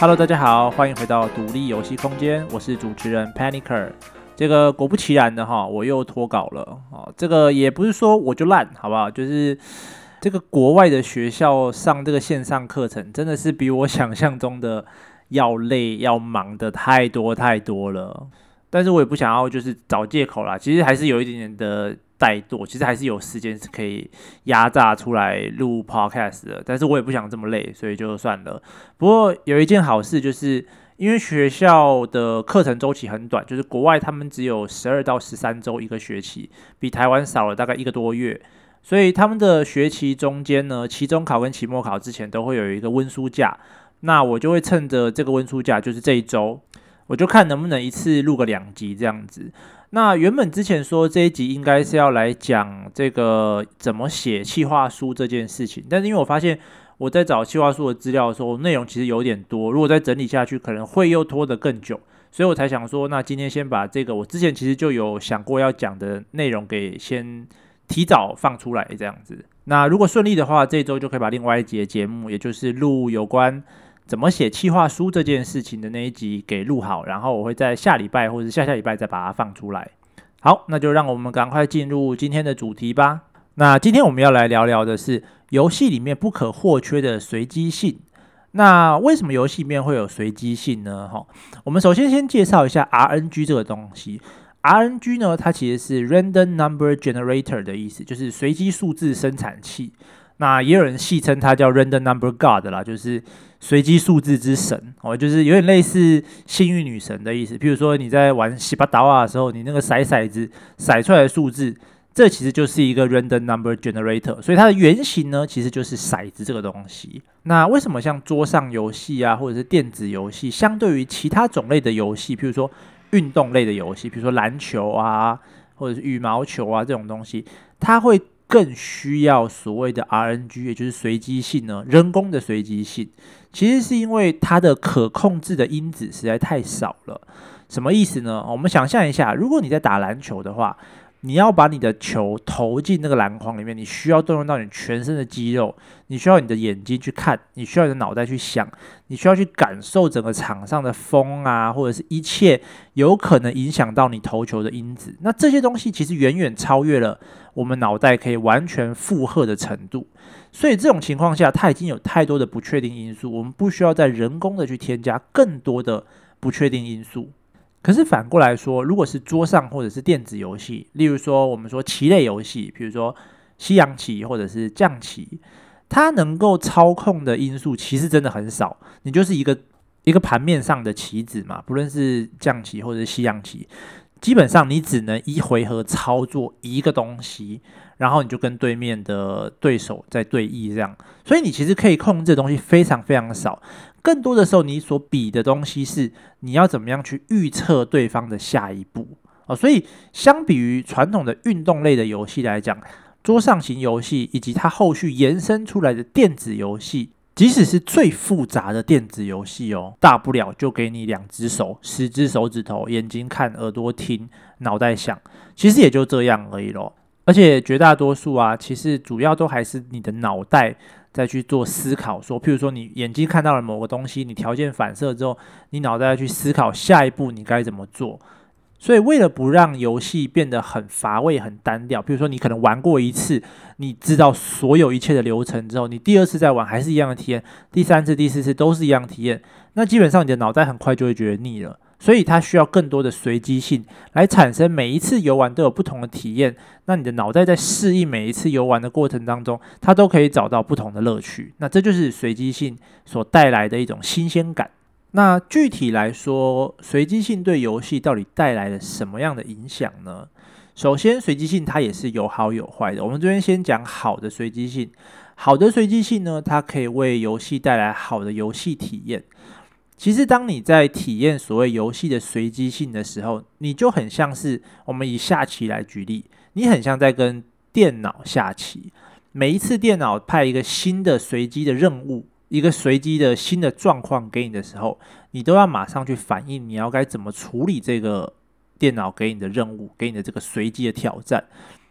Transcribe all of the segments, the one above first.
Hello，大家好，欢迎回到独立游戏空间，我是主持人 Panicer。这个果不其然的哈，我又脱稿了啊。这个也不是说我就烂，好不好？就是这个国外的学校上这个线上课程，真的是比我想象中的要累，要忙的太多太多了。但是我也不想要就是找借口啦，其实还是有一点点的。怠惰，其实还是有时间是可以压榨出来录 podcast 的，但是我也不想这么累，所以就算了。不过有一件好事，就是因为学校的课程周期很短，就是国外他们只有十二到十三周一个学期，比台湾少了大概一个多月，所以他们的学期中间呢，期中考跟期末考之前都会有一个温书假，那我就会趁着这个温书假，就是这一周，我就看能不能一次录个两集这样子。那原本之前说这一集应该是要来讲这个怎么写企划书这件事情，但是因为我发现我在找企划书的资料的时候，内容其实有点多，如果再整理下去，可能会又拖得更久，所以我才想说，那今天先把这个我之前其实就有想过要讲的内容给先提早放出来这样子。那如果顺利的话，这周就可以把另外一节节目，也就是录有关。怎么写企划书这件事情的那一集给录好，然后我会在下礼拜或者下下礼拜再把它放出来。好，那就让我们赶快进入今天的主题吧。那今天我们要来聊聊的是游戏里面不可或缺的随机性。那为什么游戏里面会有随机性呢？哈，我们首先先介绍一下 RNG 这个东西。RNG 呢，它其实是 Random Number Generator 的意思，就是随机数字生产器。那也有人戏称它叫 Random Number God 啦，就是随机数字之神哦，就是有点类似幸运女神的意思。譬如说你在玩西巴达瓦的时候，你那个骰骰子骰出来的数字，这其实就是一个 Random Number Generator。所以它的原型呢，其实就是骰子这个东西。那为什么像桌上游戏啊，或者是电子游戏，相对于其他种类的游戏，譬如说运动类的游戏，比如说篮球啊，或者是羽毛球啊这种东西，它会更需要所谓的 RNG，也就是随机性呢，人工的随机性，其实是因为它的可控制的因子实在太少了。什么意思呢？我们想象一下，如果你在打篮球的话。你要把你的球投进那个篮筐里面，你需要动用到你全身的肌肉，你需要你的眼睛去看，你需要你的脑袋去想，你需要去感受整个场上的风啊，或者是一切有可能影响到你投球的因子。那这些东西其实远远超越了我们脑袋可以完全负荷的程度。所以这种情况下，它已经有太多的不确定因素，我们不需要再人工的去添加更多的不确定因素。可是反过来说，如果是桌上或者是电子游戏，例如说我们说棋类游戏，比如说西洋棋或者是象棋，它能够操控的因素其实真的很少。你就是一个一个盘面上的棋子嘛，不论是象棋或者是西洋棋，基本上你只能一回合操作一个东西，然后你就跟对面的对手在对弈这样。所以你其实可以控制的东西非常非常少。更多的时候，你所比的东西是你要怎么样去预测对方的下一步哦。所以，相比于传统的运动类的游戏来讲，桌上型游戏以及它后续延伸出来的电子游戏，即使是最复杂的电子游戏哦，大不了就给你两只手、十只手指头、眼睛看、耳朵听、脑袋想，其实也就这样而已咯。而且绝大多数啊，其实主要都还是你的脑袋。再去做思考，说，譬如说你眼睛看到了某个东西，你条件反射之后，你脑袋要去思考下一步你该怎么做。所以为了不让游戏变得很乏味、很单调，譬如说你可能玩过一次，你知道所有一切的流程之后，你第二次再玩还是一样的体验，第三次、第四次都是一样体验，那基本上你的脑袋很快就会觉得腻了。所以它需要更多的随机性来产生每一次游玩都有不同的体验。那你的脑袋在适应每一次游玩的过程当中，它都可以找到不同的乐趣。那这就是随机性所带来的一种新鲜感。那具体来说，随机性对游戏到底带来了什么样的影响呢？首先，随机性它也是有好有坏的。我们这边先讲好的随机性。好的随机性呢，它可以为游戏带来好的游戏体验。其实，当你在体验所谓游戏的随机性的时候，你就很像是我们以下棋来举例，你很像在跟电脑下棋。每一次电脑派一个新的随机的任务一个随机的新的状况给你的时候，你都要马上去反应，你要该怎么处理这个电脑给你的任务，给你的这个随机的挑战。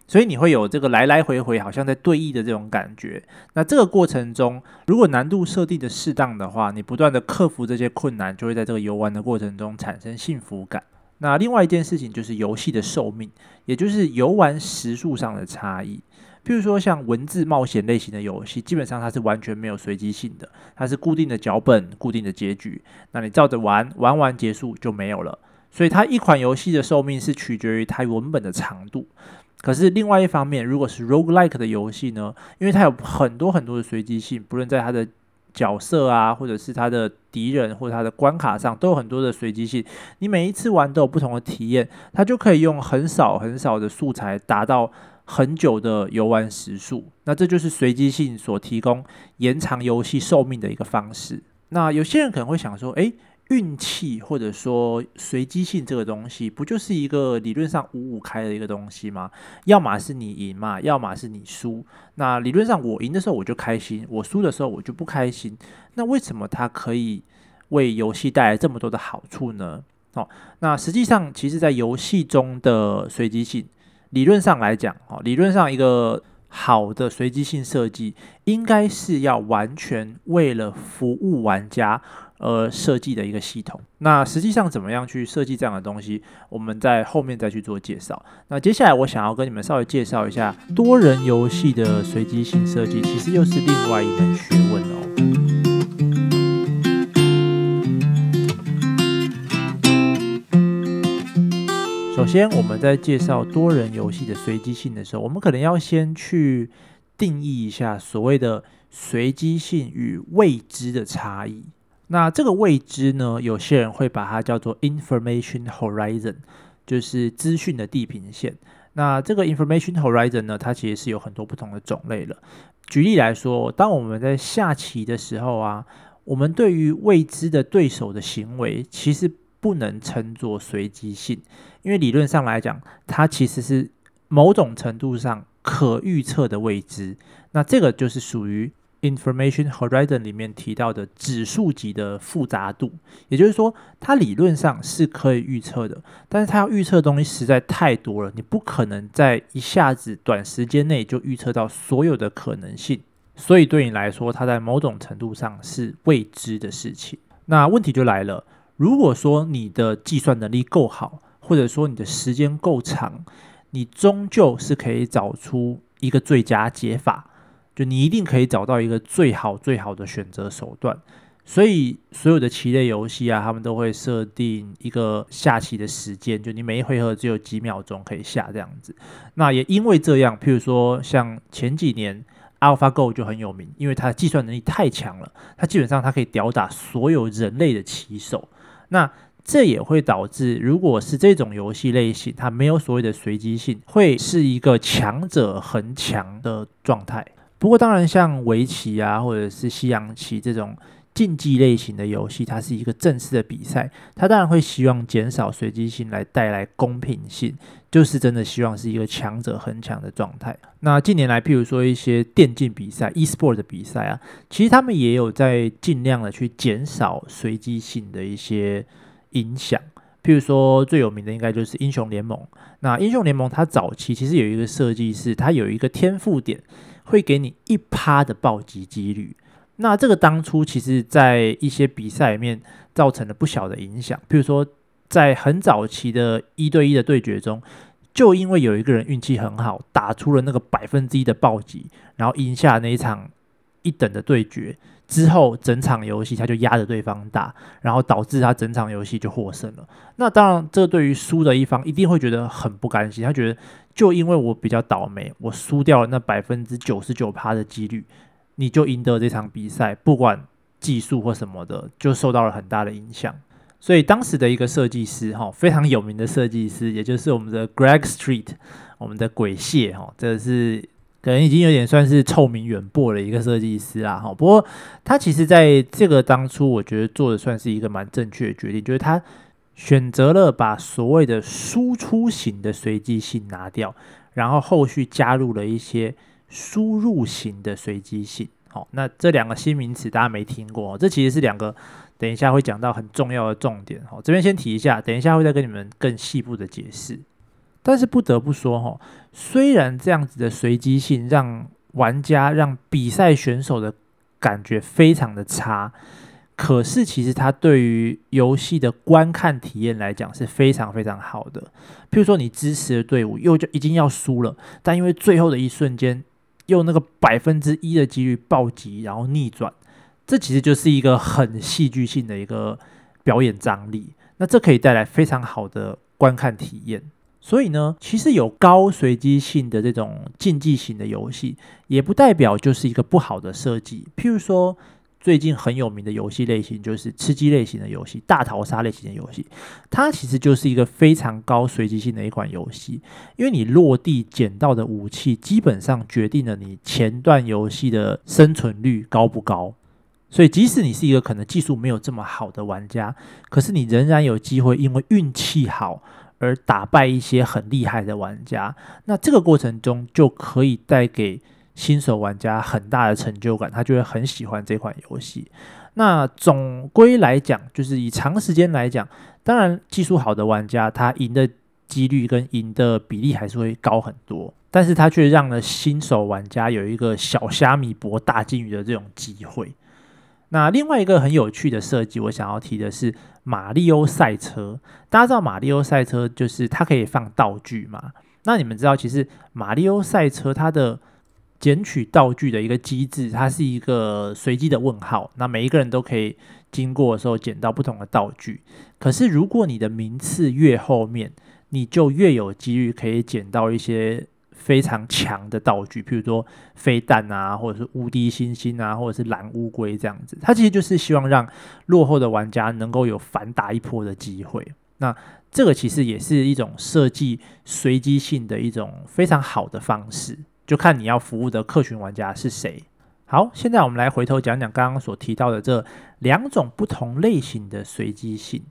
所以你会有这个来来回回好像在对弈的这种感觉。那这个过程中，如果难度设定的适当的话，你不断的克服这些困难，就会在这个游玩的过程中产生幸福感。那另外一件事情就是游戏的寿命，也就是游玩时数上的差异。譬如说，像文字冒险类型的游戏，基本上它是完全没有随机性的，它是固定的脚本、固定的结局，那你照着玩，玩完结束就没有了。所以它一款游戏的寿命是取决于它文本的长度。可是另外一方面，如果是 roguelike 的游戏呢，因为它有很多很多的随机性，不论在它的角色啊，或者是它的敌人或者它的关卡上，都有很多的随机性。你每一次玩都有不同的体验，它就可以用很少很少的素材达到很久的游玩时数，那这就是随机性所提供延长游戏寿命的一个方式。那有些人可能会想说，诶，运气或者说随机性这个东西，不就是一个理论上五五开的一个东西吗？要么是你赢嘛，要么是你输。那理论上我赢的时候我就开心，我输的时候我就不开心。那为什么它可以为游戏带来这么多的好处呢？哦，那实际上其实在游戏中的随机性。理论上来讲，哦，理论上一个好的随机性设计，应该是要完全为了服务玩家呃设计的一个系统。那实际上怎么样去设计这样的东西，我们在后面再去做介绍。那接下来我想要跟你们稍微介绍一下多人游戏的随机性设计，其实又是另外一门学问哦。首先，我们在介绍多人游戏的随机性的时候，我们可能要先去定义一下所谓的随机性与未知的差异。那这个未知呢，有些人会把它叫做 information horizon，就是资讯的地平线。那这个 information horizon 呢，它其实是有很多不同的种类了。举例来说，当我们在下棋的时候啊，我们对于未知的对手的行为，其实不能称作随机性，因为理论上来讲，它其实是某种程度上可预测的未知。那这个就是属于 information horizon 里面提到的指数级的复杂度，也就是说，它理论上是可以预测的，但是它要预测的东西实在太多了，你不可能在一下子短时间内就预测到所有的可能性，所以对你来说，它在某种程度上是未知的事情。那问题就来了。如果说你的计算能力够好，或者说你的时间够长，你终究是可以找出一个最佳解法，就你一定可以找到一个最好最好的选择手段。所以所有的棋类游戏啊，他们都会设定一个下棋的时间，就你每一回合只有几秒钟可以下这样子。那也因为这样，譬如说像前几年 AlphaGo 就很有名，因为它的计算能力太强了，它基本上它可以吊打所有人类的棋手。那这也会导致，如果是这种游戏类型，它没有所谓的随机性，会是一个强者恒强的状态。不过，当然像围棋啊，或者是西洋棋这种竞技类型的游戏，它是一个正式的比赛，它当然会希望减少随机性，来带来公平性，就是真的希望是一个强者恒强的状态。那近年来，譬如说一些电竞比赛、e-sport 的比赛啊，其实他们也有在尽量的去减少随机性的一些影响。譬如说最有名的应该就是英雄联盟。那英雄联盟它早期其实有一个设计是，它有一个天赋点，会给你一趴的暴击几率。那这个当初其实，在一些比赛里面造成了不小的影响。譬如说，在很早期的一对一的对决中，就因为有一个人运气很好，打出了那个百分之一的暴击，然后赢下那一场一等的对决之后，整场游戏他就压着对方打，然后导致他整场游戏就获胜了。那当然，这对于输的一方一定会觉得很不甘心，他觉得就因为我比较倒霉，我输掉了那百分之九十九趴的几率。你就赢得这场比赛，不管技术或什么的，就受到了很大的影响。所以当时的一个设计师，哈，非常有名的设计师，也就是我们的 Greg Street，我们的鬼蟹，哈，这是可能已经有点算是臭名远播的一个设计师啦，哈。不过他其实在这个当初，我觉得做的算是一个蛮正确的决定，就是他选择了把所谓的输出型的随机性拿掉，然后后续加入了一些。输入型的随机性，好，那这两个新名词大家没听过，这其实是两个等一下会讲到很重要的重点。好，这边先提一下，等一下会再跟你们更细部的解释。但是不得不说，哈，虽然这样子的随机性让玩家、让比赛选手的感觉非常的差，可是其实它对于游戏的观看体验来讲是非常非常好的。譬如说，你支持的队伍又就已经要输了，但因为最后的一瞬间，用那个百分之一的几率暴击，然后逆转，这其实就是一个很戏剧性的一个表演张力。那这可以带来非常好的观看体验。所以呢，其实有高随机性的这种竞技型的游戏，也不代表就是一个不好的设计。譬如说，最近很有名的游戏类型就是吃鸡类型的游戏、大逃杀类型的游戏，它其实就是一个非常高随机性的一款游戏。因为你落地捡到的武器，基本上决定了你前段游戏的生存率高不高。所以，即使你是一个可能技术没有这么好的玩家，可是你仍然有机会因为运气好而打败一些很厉害的玩家。那这个过程中就可以带给新手玩家很大的成就感，他就会很喜欢这款游戏。那总归来讲，就是以长时间来讲，当然技术好的玩家，他赢的几率跟赢的比例还是会高很多，但是他却让了新手玩家有一个小虾米搏大鲸鱼的这种机会。那另外一个很有趣的设计，我想要提的是马里欧赛车。大家知道马里欧赛车就是它可以放道具嘛？那你们知道，其实马里欧赛车它的捡取道具的一个机制，它是一个随机的问号。那每一个人都可以经过的时候捡到不同的道具。可是如果你的名次越后面，你就越有几率可以捡到一些非常强的道具，譬如说飞弹啊，或者是无敌星星啊，或者是蓝乌龟这样子。它其实就是希望让落后的玩家能够有反打一波的机会。那这个其实也是一种设计随机性的一种非常好的方式。就看你要服务的客群玩家是谁。好，现在我们来回头讲讲刚刚所提到的这两种不同类型的随机性。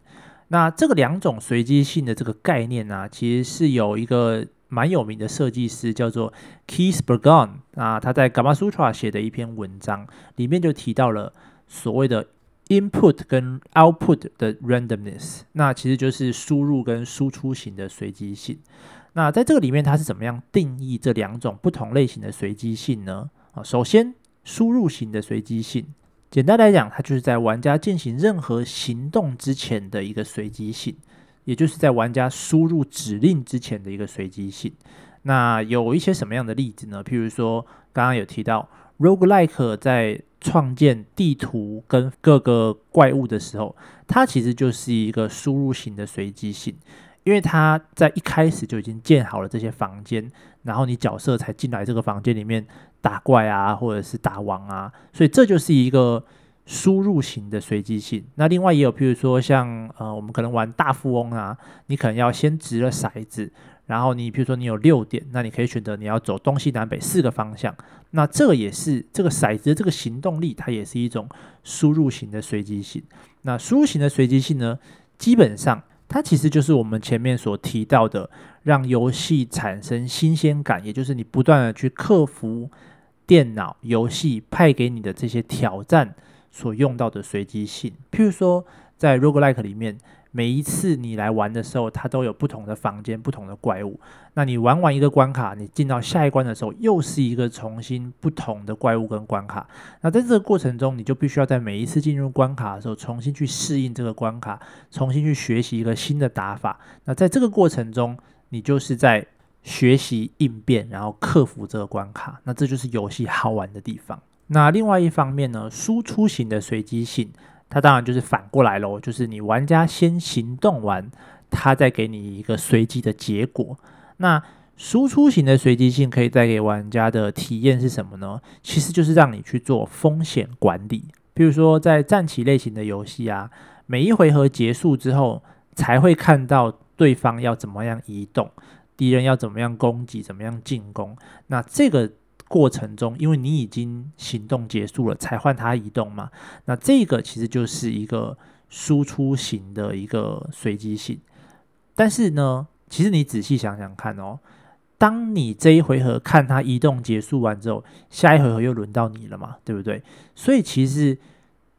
那这个两种随机性的这个概念呢、其实是有一个蛮有名的设计师叫做 Keith Burgon 啊，他在 Gamasutra 写的一篇文章里面就提到了所谓的 input 跟 output 的 randomness，那其实就是输入跟输出型的随机性。那在这个里面，它是怎么样定义这两种不同类型的随机性呢？啊，首先，输入型的随机性，简单来讲，它就是在玩家进行任何行动之前的一个随机性，也就是在玩家输入指令之前的一个随机性。那有一些什么样的例子呢？譬如说，刚刚有提到 Roguelike 在创建地图跟各个怪物的时候，它其实就是一个输入型的随机性。因为他在一开始就已经建好了这些房间，然后你角色才进来这个房间里面打怪啊，或者是打王啊，所以这就是一个输入型的随机性。那另外也有，譬如说像呃，我们可能玩大富翁啊，你可能要先掷了骰子，然后你譬如说你有六点，那你可以选择你要走东西南北四个方向，那这个也是这个骰子的这个行动力，它也是一种输入型的随机性。那输入型的随机性呢，基本上。它其实就是我们前面所提到的，让游戏产生新鲜感，也就是你不断的去克服电脑游戏派给你的这些挑战所用到的随机性。譬如说，在 Roguelike 里面。每一次你来玩的时候，它都有不同的房间、不同的怪物。那你玩完一个关卡，你进到下一关的时候，又是一个重新不同的怪物跟关卡。那在这个过程中，你就必须要在每一次进入关卡的时候，重新去适应这个关卡，重新去学习一个新的打法。那在这个过程中，你就是在学习应变，然后克服这个关卡。那这就是游戏好玩的地方。那另外一方面呢，输出型的随机性。它当然就是反过来喽，就是你玩家先行动完，它再给你一个随机的结果。那输出型的随机性可以带给玩家的体验是什么呢？其实就是让你去做风险管理。比如说在战棋类型的游戏啊，每一回合结束之后，才会看到对方要怎么样移动，敌人要怎么样攻击，怎么样进攻。那这个。过程中，因为你已经行动结束了，才换它移动嘛。那这个其实就是一个输出型的一个随机性。但是呢，其实你仔细想想看哦，当你这一回合看它移动结束完之后，下一回合又轮到你了嘛，对不对？所以其实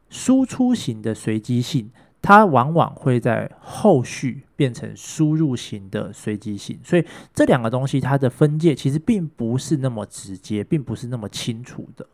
输出型的随机性，它往往会在后续变成输入型的随机性，所以这两个东西它的分界其实并不是那么直接，并不是那么清楚的。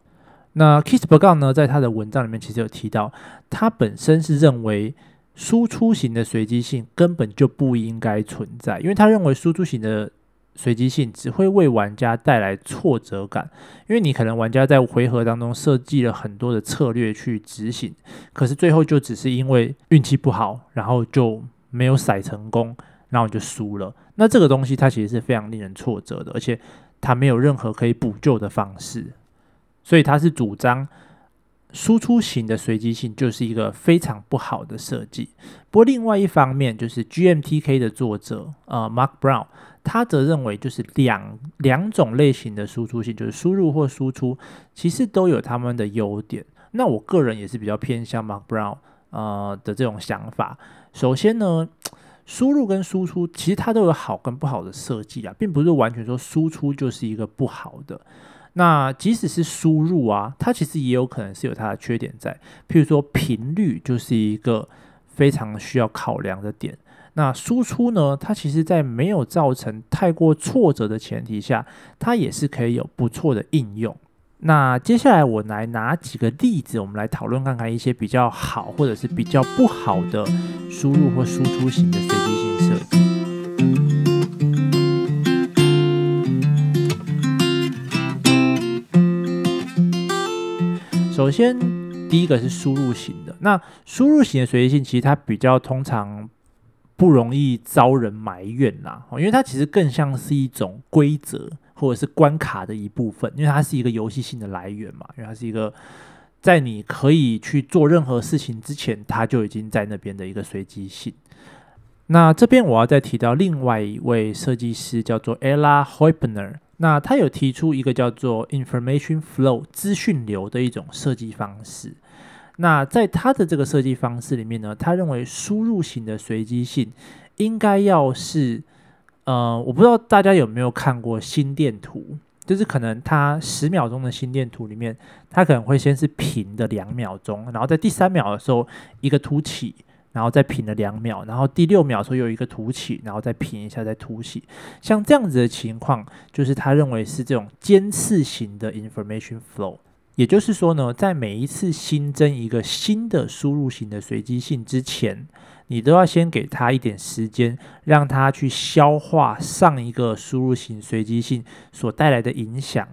那 Kissberg 呢，在他的文章里面其实有提到，他本身是认为输出型的随机性根本就不应该存在，因为他认为输出型的随机性只会为玩家带来挫折感，因为你可能玩家在回合当中设计了很多的策略去执行，可是最后就只是因为运气不好，然后就没有骰成功，然后就输了。那这个东西它其实是非常令人挫折的，而且它没有任何可以补救的方式，所以它是主张输出型的随机性就是一个非常不好的设计。不过另外一方面，就是 GMTK 的作者呃 Mark Brown。他则认为，就是两两种类型的输出性，就是输入或输出，其实都有他们的优点。那我个人也是比较偏向 Mark Brown 呃的这种想法。首先呢，输入跟输出其实它都有好跟不好的设计啊，并不是完全说输出就是一个不好的。那即使是输入啊，它其实也有可能是有它的缺点在，譬如说频率就是一个非常需要考量的点。那输出呢？它其实，在没有造成太过挫折的前提下，它也是可以有不错的应用。那接下来我来拿几个例子，我们来讨论看看一些比较好或者是比较不好的输入或输出型的随机性设计。首先，第一个是输入型的。那输入型的随机性，其实它比较通常。不容易遭人埋怨啦，因为它其实更像是一种规则或者是关卡的一部分，因为它是一个游戏性的来源嘛，因为它是一个在你可以去做任何事情之前，它就已经在那边的一个随机性。那这边我要再提到另外一位设计师，叫做 Ella Hoeppner，那他有提出一个叫做 Information Flow 资讯流的一种设计方式。那在他的这个设计方式里面呢，他认为输入型的随机性应该要是，呃，我不知道大家有没有看过心电图，就是可能它十秒钟的心电图里面，它可能会先是平的两秒钟，然后在第三秒的时候一个凸起，然后再平了两秒，然后第六秒的时候又一个凸起，然后再平一下再凸起，像这样子的情况，就是他认为是这种尖刺型的 information flow。也就是说呢，在每一次新增一个新的输入型的随机性之前，你都要先给他一点时间，让他去消化上一个输入型随机性所带来的影响，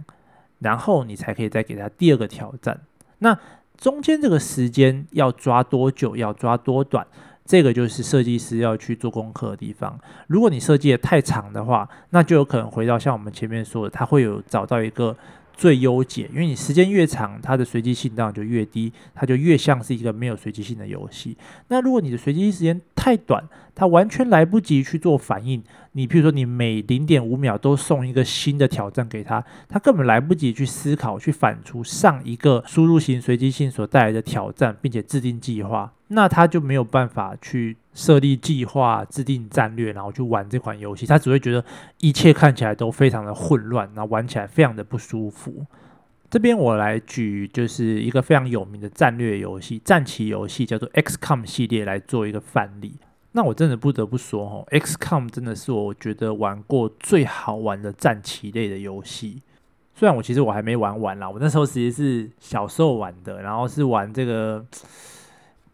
然后你才可以再给他第二个挑战。那中间这个时间要抓多久，要抓多短，这个就是设计师要去做功课的地方。如果你设计的太长的话，那就有可能回到像我们前面说的，他会有找到一个。最优解，因为你时间越长，它的随机性当然就越低，它就越像是一个没有随机性的游戏。那如果你的随机时间太短，它完全来不及去做反应，你譬如说你每零点五秒都送一个新的挑战给他，他根本来不及去思考、去反刍上一个输入型随机性所带来的挑战，并且制定计划，那他就没有办法去。设立计划、制定战略，然后去玩这款游戏，他只会觉得一切看起来都非常的混乱，然后玩起来非常的不舒服。这边我来举就是一个非常有名的战略游戏、战棋游戏，叫做 XCOM 系列来做一个范例。那我真的不得不说，哦，XCOM 真的是我觉得玩过最好玩的战棋类的游戏。虽然我其实我还没玩完啦，我那时候其实是小时候玩的，然后是玩这个。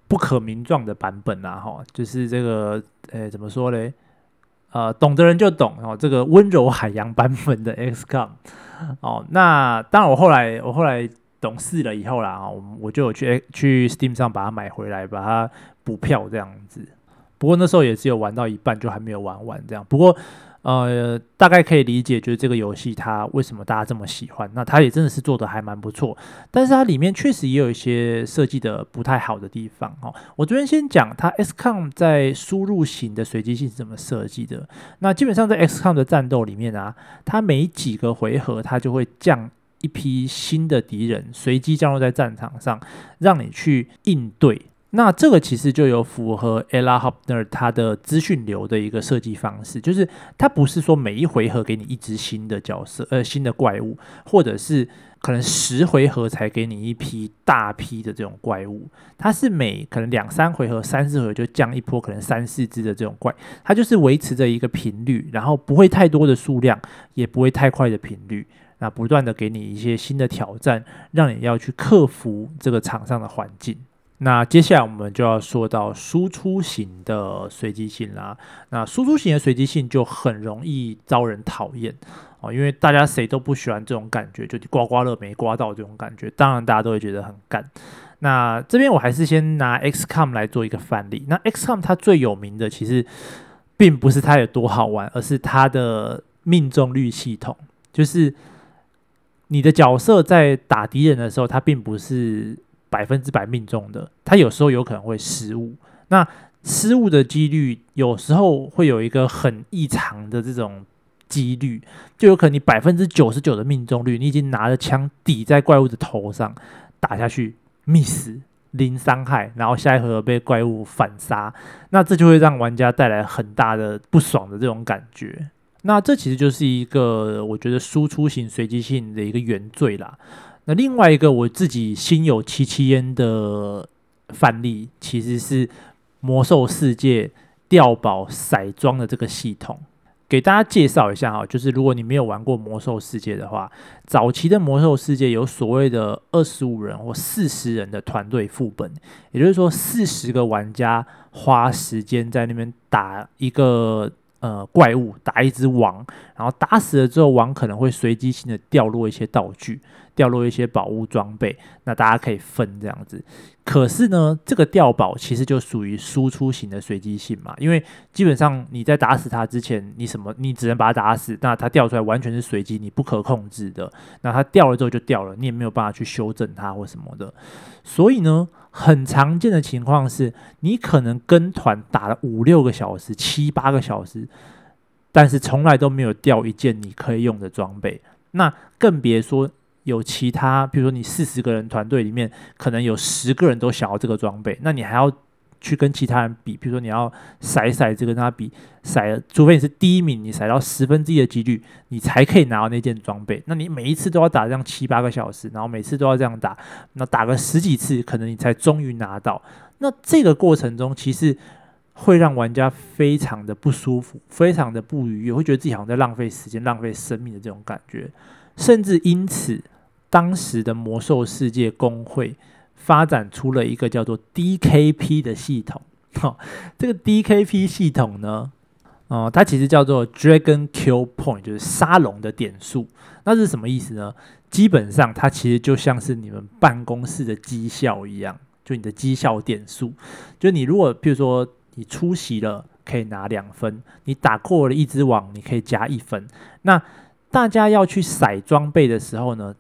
不可名状的版本啦，哈，就是这个，诶，怎么说嘞？呃，懂的人就懂哦。这个温柔海洋版本的 XCOM，哦，那当然，我后来我后来懂事了以后啦，我我就有去去 Steam 上把它买回来，把它补票这样子。不过那时候也只有玩到一半，就还没有玩完这样。不过。呃，大概可以理解，就是这个游戏它为什么大家这么喜欢。那它也真的是做得还蛮不错，但是它里面确实也有一些设计的不太好的地方哦。我这边先讲它 XCOM 在输入型的随机性是怎么设计的。那基本上在 XCOM 的战斗里面啊，它每几个回合它就会降一批新的敌人，随机降落在战场上，让你去应对。那这个其实就有符合 Ella h o p n e r 他的资讯流的一个设计方式，就是它不是说每一回合给你一只新的角色，呃，新的怪物，或者是可能十回合才给你一批大批的这种怪物，它是每可能两三回合、三四回合就降一波，可能三四只的这种怪，它就是维持着一个频率，然后不会太多的数量，也不会太快的频率，那不断的给你一些新的挑战，让你要去克服这个场上的环境。那接下来我们就要说到输出型的随机性啦。那输出型的随机性就很容易招人讨厌哦，因为大家谁都不喜欢这种感觉，就刮刮乐没刮到这种感觉，当然大家都会觉得很干。那这边我还是先拿 XCOM 来做一个范例。那 XCOM 它最有名的其实并不是它有多好玩，而是它的命中率系统，就是你的角色在打敌人的时候，它并不是。百分之百命中的，他有时候有可能会失误。那失误的几率有时候会有一个很异常的这种几率，就有可能你百分之九十九的命中率，你已经拿着枪抵在怪物的头上打下去，miss 零伤害，然后下一回合被怪物反杀，那这就会让玩家带来很大的不爽的这种感觉。那这其实就是一个我觉得输出型随机性的一个原罪啦。那另外一个我自己心有戚戚焉的范例，其实是魔兽世界掉宝骰装的这个系统，给大家介绍一下哈，就是如果你没有玩过魔兽世界的话，早期的魔兽世界有所谓的二十五人或四十人的团队副本，也就是说四十个玩家花时间在那边打一个。呃，怪物打一只王，然后打死了之后，王可能会随机性的掉落一些道具，掉落一些宝物装备，那大家可以分这样子。可是呢，这个掉宝其实就属于输出型的随机性嘛，因为基本上你在打死它之前，你什么你只能把它打死，那它掉出来完全是随机，你不可控制的。那它掉了之后就掉了，你也没有办法去修正它或什么的。所以呢。很常见的情况是，你可能跟团打了五六个小时、七八个小时，但是从来都没有掉一件你可以用的装备。那更别说有其他，比如说你四十个人团队里面，可能有十个人都想要这个装备，那你还要。去跟其他人比，比如说你要骰骰子跟他比骰，除非你是第一名，你甩到十分之一的几率，你才可以拿到那件装备。那你每一次都要打这样七八个小时，然后每次都要这样打，那打个十几次，可能你才终于拿到。那这个过程中，其实会让玩家非常的不舒服，非常的不愉悦，会觉得自己好像在浪费时间、浪费生命的这种感觉，甚至因此，当时的魔兽世界公会。发展出了一个叫做 DKP 的系统，哈，这个 DKP 系统呢，哦、它其实叫做 Dragon Kill Point，就是杀龙的点数。那是什么意思呢？基本上它其实就像是你们办公室的绩效一样，就你的绩效点数。就你如果譬如说你出席了，可以拿两分；你打过了一只网，你可以加一分。那大家要去筛装备的时候呢，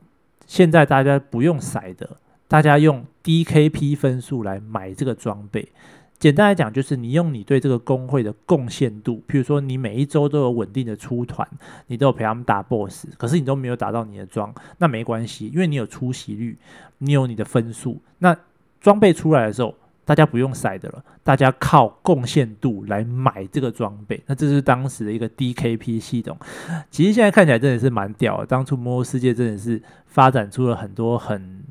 现在大家不用骰的。大家用 DKP 分数来买这个装备，简单来讲就是你用你对这个工会的贡献度，譬如说你每一周都有稳定的出团，你都有陪他们打 BOSS，可是你都没有打到你的装，那没关系，因为你有出席率，你有你的分数，那装备出来的时候，大家不用塞的了，大家靠贡献度来买这个装备，那这是当时的一个 DKP 系统。其实现在看起来真的是蛮屌的，当初魔兽世界真的是发展出了很多很。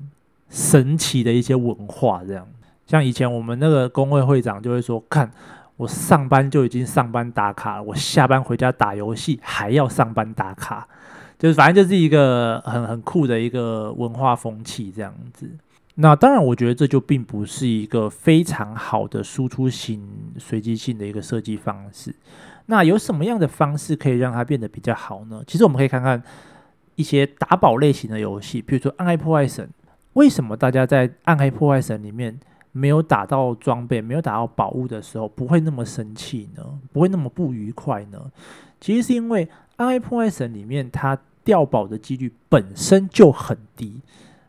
神奇的一些文化，这样像以前我们那个工会会长就会说：“看我上班就已经上班打卡了，我下班回家打游戏还要上班打卡，就是反正就是一个很很酷的一个文化风气这样子。”那当然，我觉得这就并不是一个非常好的输出型随机性的一个设计方式。那有什么样的方式可以让它变得比较好呢？其实我们可以看看一些打宝类型的游戏，比如说《暗黑破坏神》。为什么大家在《暗黑破坏神》里面没有打到装备、没有打到宝物的时候不会那么生气呢？不会那么不愉快呢？其实是因为《暗黑破坏神》里面它掉宝的几率本身就很低，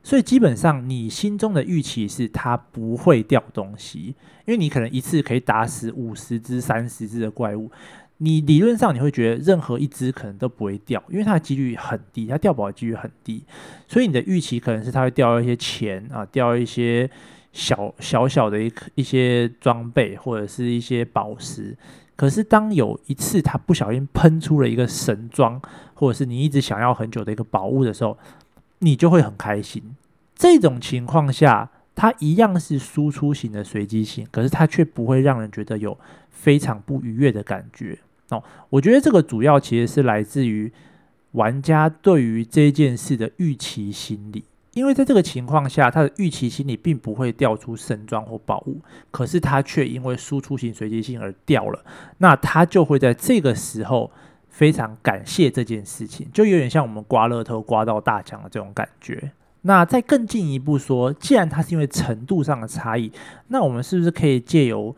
所以基本上你心中的预期是它不会掉东西，因为你可能一次可以打死五十只、三十只的怪物。你理论上你会觉得任何一只可能都不会掉，因为它的几率很低，它掉宝的几率很低，所以你的预期可能是它会掉一些钱啊，掉一些小小小的一一些装备或者是一些宝石。可是当有一次它不小心喷出了一个神装，或者是你一直想要很久的一个宝物的时候，你就会很开心。这种情况下，它一样是输出型的随机性，可是它却不会让人觉得有非常不愉悦的感觉。哦，我觉得这个主要其实是来自于玩家对于这件事的预期心理。因为在这个情况下，他的预期心理并不会掉出神装或宝物，可是他却因为输出型随机性而掉了，那他就会在这个时候非常感谢这件事情，就有点像我们刮乐透刮到大奖的这种感觉。那再更进一步说，既然它是因为程度上的差异，那我们是不是可以借由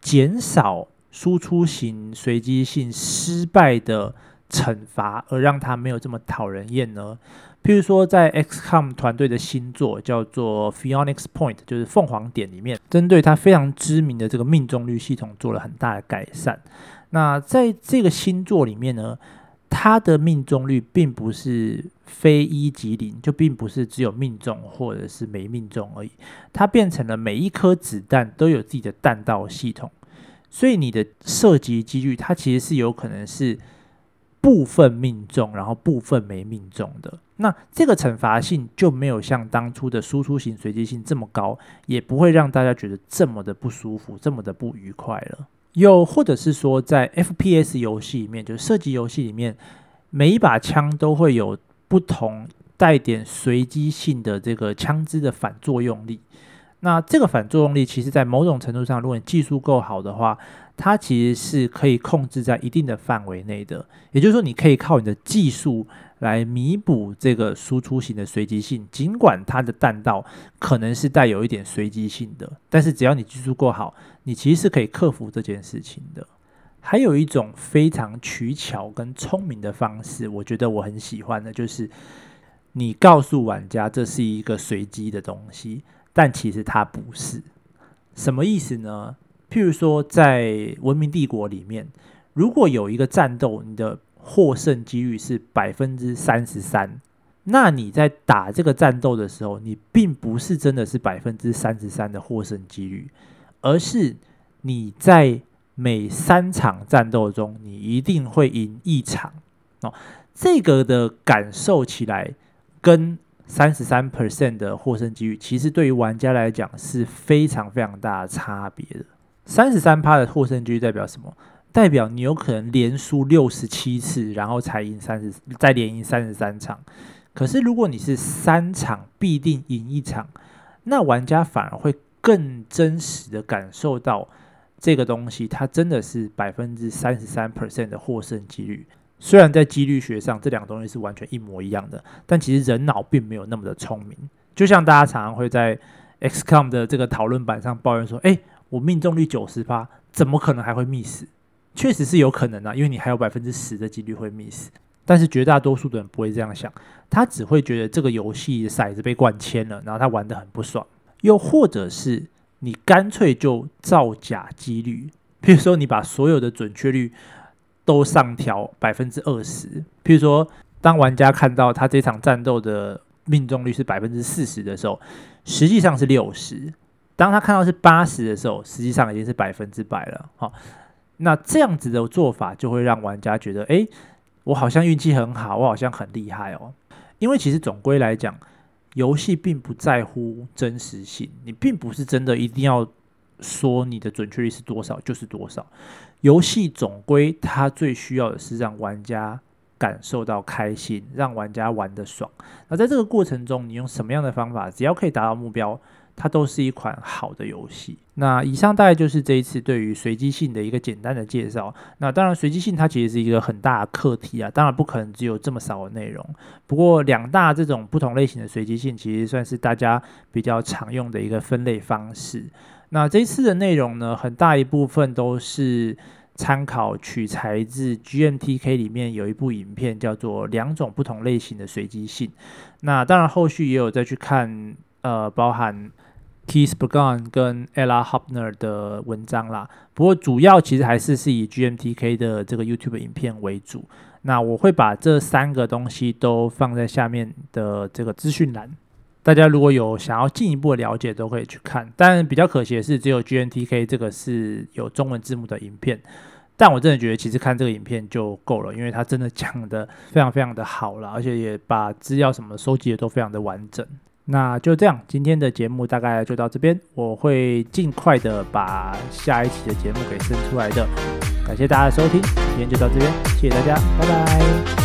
减少输出型随机性失败的惩罚，而让它没有这么讨人厌呢？譬如说，在 XCOM 团队的新作叫做 Phoenix Point，就是凤凰点里面，针对它非常知名的这个命中率系统做了很大的改善。那在这个新作里面呢，它的命中率并不是非一即零，就并不是只有命中或者是没命中而已，它变成了每一颗子弹都有自己的弹道系统，所以你的射击几率它其实是有可能是。部分命中，然后部分没命中的，那这个惩罚性就没有像当初的输出型随机性这么高，也不会让大家觉得这么的不舒服，这么的不愉快了。又或者是说，在 FPS 游戏里面，就是射击游戏里面，每一把枪都会有不同带点随机性的这个枪支的反作用力。那这个反作用力，其实在某种程度上，如果你技术够好的话，它其实是可以控制在一定的范围内的。也就是说，你可以靠你的技术来弥补这个输出型的随机性，尽管它的弹道可能是带有一点随机性的，但是只要你技术够好，你其实是可以克服这件事情的。还有一种非常取巧跟聪明的方式，我觉得我很喜欢的，就是你告诉玩家这是一个随机的东西。但其实它不是，什么意思呢？譬如说，在《文明帝国》里面，如果有一个战斗，你的获胜几率是百分之三十三，那你在打这个战斗的时候，你并不是真的是百分之三十三的获胜几率，而是你在每三场战斗中，你一定会赢一场哦。这个的感受起来跟。三十三 percent 的获胜几率，其实对于玩家来讲是非常非常大的差别的。三十三趴的获胜几率代表什么？代表你有可能连输六十七次，然后才赢三十，再连赢三十三场。可是如果你是三场必定赢一场，那玩家反而会更真实的感受到这个东西，它真的是百分之三十三 percent 的获胜几率。虽然在几率学上，这两个东西是完全一模一样的，但其实人脑并没有那么的聪明。就像大家常常会在 XCOM 的这个讨论板上抱怨说：“诶，我命中率九十八，怎么可能还会 miss？” 确实是有可能啊，因为你还有百分之十的几率会 miss。但是绝大多数的人不会这样想，他只会觉得这个游戏骰子被灌铅了，然后他玩得很不爽。又或者是你干脆就造假几率，比如说你把所有的准确率。都上调百分之二十，譬如说，当玩家看到他这场战斗的命中率是百分之四十的时候，实际上是六十；当他看到是八十的时候，实际上已经是百分之百了。好，那这样子的做法就会让玩家觉得，诶，我好像运气很好，我好像很厉害哦。因为其实总归来讲，游戏并不在乎真实性，你并不是真的一定要。说你的准确率是多少就是多少。游戏总归它最需要的是让玩家感受到开心，让玩家玩得爽。那在这个过程中，你用什么样的方法，只要可以达到目标，它都是一款好的游戏。那以上大概就是这一次对于随机性的一个简单的介绍。那当然，随机性它其实是一个很大的课题啊，当然不可能只有这么少的内容。不过两大这种不同类型的随机性，其实算是大家比较常用的一个分类方式。那这次的内容呢，很大一部分都是参考取材自 GMTK 里面有一部影片，叫做《两种不同类型的随机性》。那当然后续也有再去看，呃，包含 Keith Burgon 跟 Ella Hoppner 的文章啦。不过主要其实还是是以 GMTK 的这个 YouTube 影片为主。那我会把这三个东西都放在下面的这个资讯栏。大家如果有想要进一步的了解，都可以去看。但比较可惜的是，只有 GNTK 这个是有中文字幕的影片。但我真的觉得，其实看这个影片就够了，因为它真的讲得非常非常的好了，而且也把资料什么收集的都非常的完整。那就这样，今天的节目大概就到这边，我会尽快的把下一期的节目给生出来的。感谢大家的收听，今天就到这边，谢谢大家，拜拜。